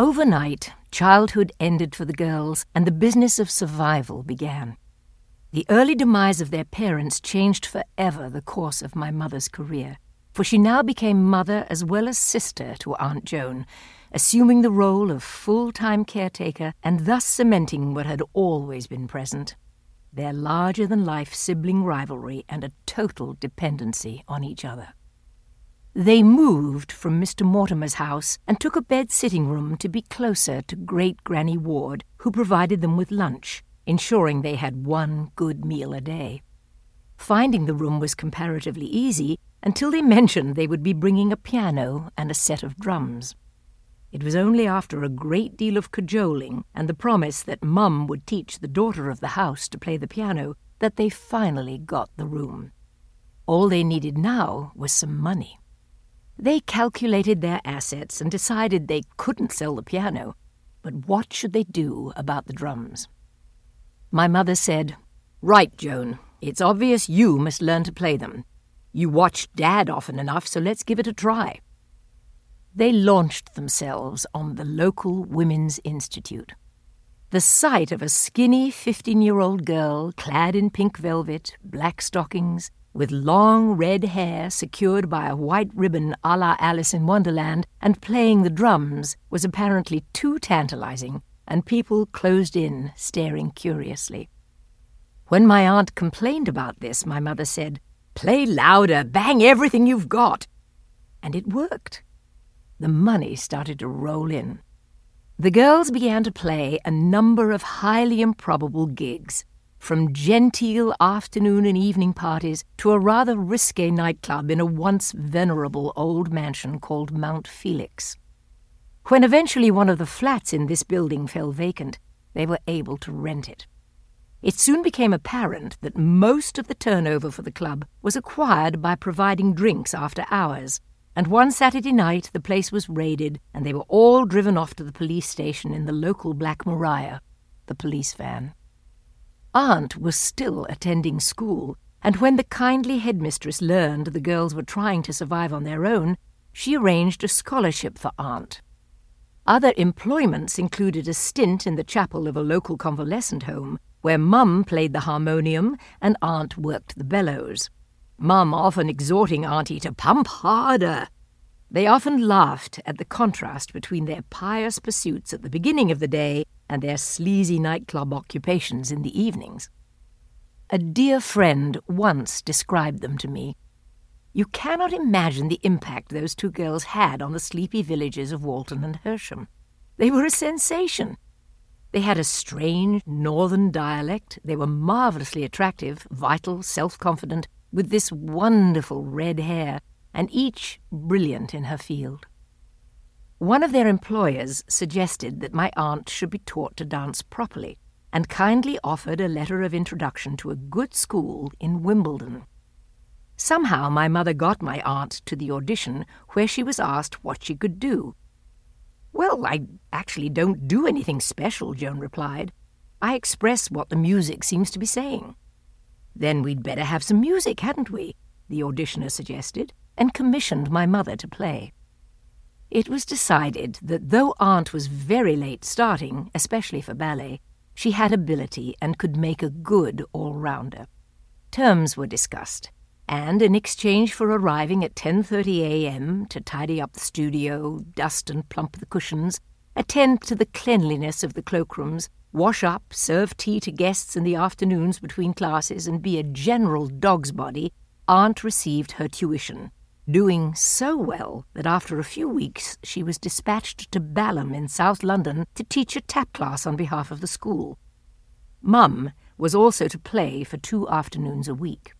Overnight, childhood ended for the girls, and the business of survival began. The early demise of their parents changed forever the course of my mother's career, for she now became mother as well as sister to Aunt Joan, assuming the role of full time caretaker and thus cementing what had always been present their larger than life sibling rivalry and a total dependency on each other. They moved from Mr. Mortimer's house and took a bed sitting room to be closer to great Granny Ward, who provided them with lunch, ensuring they had one good meal a day. Finding the room was comparatively easy until they mentioned they would be bringing a piano and a set of drums. It was only after a great deal of cajoling and the promise that Mum would teach the daughter of the house to play the piano that they finally got the room. All they needed now was some money. They calculated their assets and decided they couldn't sell the piano, but what should they do about the drums? My mother said, Right, Joan, it's obvious you must learn to play them. You watch Dad often enough, so let's give it a try they launched themselves on the local Women's Institute. The sight of a skinny 15 year old girl clad in pink velvet, black stockings, with long red hair secured by a white ribbon a la Alice in Wonderland, and playing the drums was apparently too tantalizing, and people closed in, staring curiously. When my aunt complained about this, my mother said, Play louder, bang everything you've got. And it worked the money started to roll in. The girls began to play a number of highly improbable gigs, from genteel afternoon and evening parties to a rather risque nightclub in a once venerable old mansion called Mount Felix. When eventually one of the flats in this building fell vacant, they were able to rent it. It soon became apparent that most of the turnover for the club was acquired by providing drinks after hours, and one Saturday night the place was raided and they were all driven off to the police station in the local Black Maria, the police van. Aunt was still attending school, and when the kindly headmistress learned the girls were trying to survive on their own, she arranged a scholarship for Aunt. Other employments included a stint in the chapel of a local convalescent home, where Mum played the harmonium and Aunt worked the bellows. Mum often exhorting Auntie to pump harder. They often laughed at the contrast between their pious pursuits at the beginning of the day and their sleazy nightclub occupations in the evenings. A dear friend once described them to me. You cannot imagine the impact those two girls had on the sleepy villages of Walton and Hersham. They were a sensation. They had a strange northern dialect. They were marvellously attractive, vital, self confident, with this wonderful red hair, and each brilliant in her field. One of their employers suggested that my aunt should be taught to dance properly, and kindly offered a letter of introduction to a good school in Wimbledon. Somehow my mother got my aunt to the audition, where she was asked what she could do. Well, I actually don't do anything special, Joan replied. I express what the music seems to be saying. Then we'd better have some music, hadn't we? the auditioner suggested, and commissioned my mother to play. It was decided that though Aunt was very late starting, especially for ballet, she had ability and could make a good all-rounder. Terms were discussed, and in exchange for arriving at 10:30 a.m. to tidy up the studio, dust and plump the cushions, attend to the cleanliness of the cloakrooms, wash up, serve tea to guests in the afternoons between classes, and be a general dog's body, Aunt received her tuition, doing so well that after a few weeks she was dispatched to Balham in South London to teach a tap class on behalf of the school. Mum was also to play for two afternoons a week.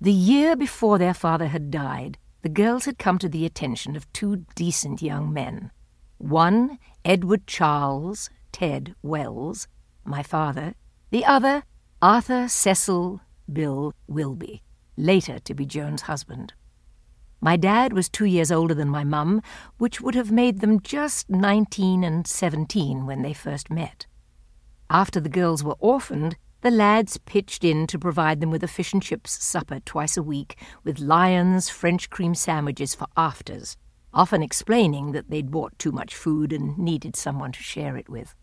The year before their father had died, the girls had come to the attention of two decent young men. One, Edward Charles, Ted Wells, my father, the other, Arthur Cecil Bill Wilby, later to be Joan's husband. My dad was two years older than my mum, which would have made them just nineteen and seventeen when they first met. After the girls were orphaned, the lads pitched in to provide them with a fish and chips supper twice a week, with Lyons French cream sandwiches for afters, often explaining that they'd bought too much food and needed someone to share it with.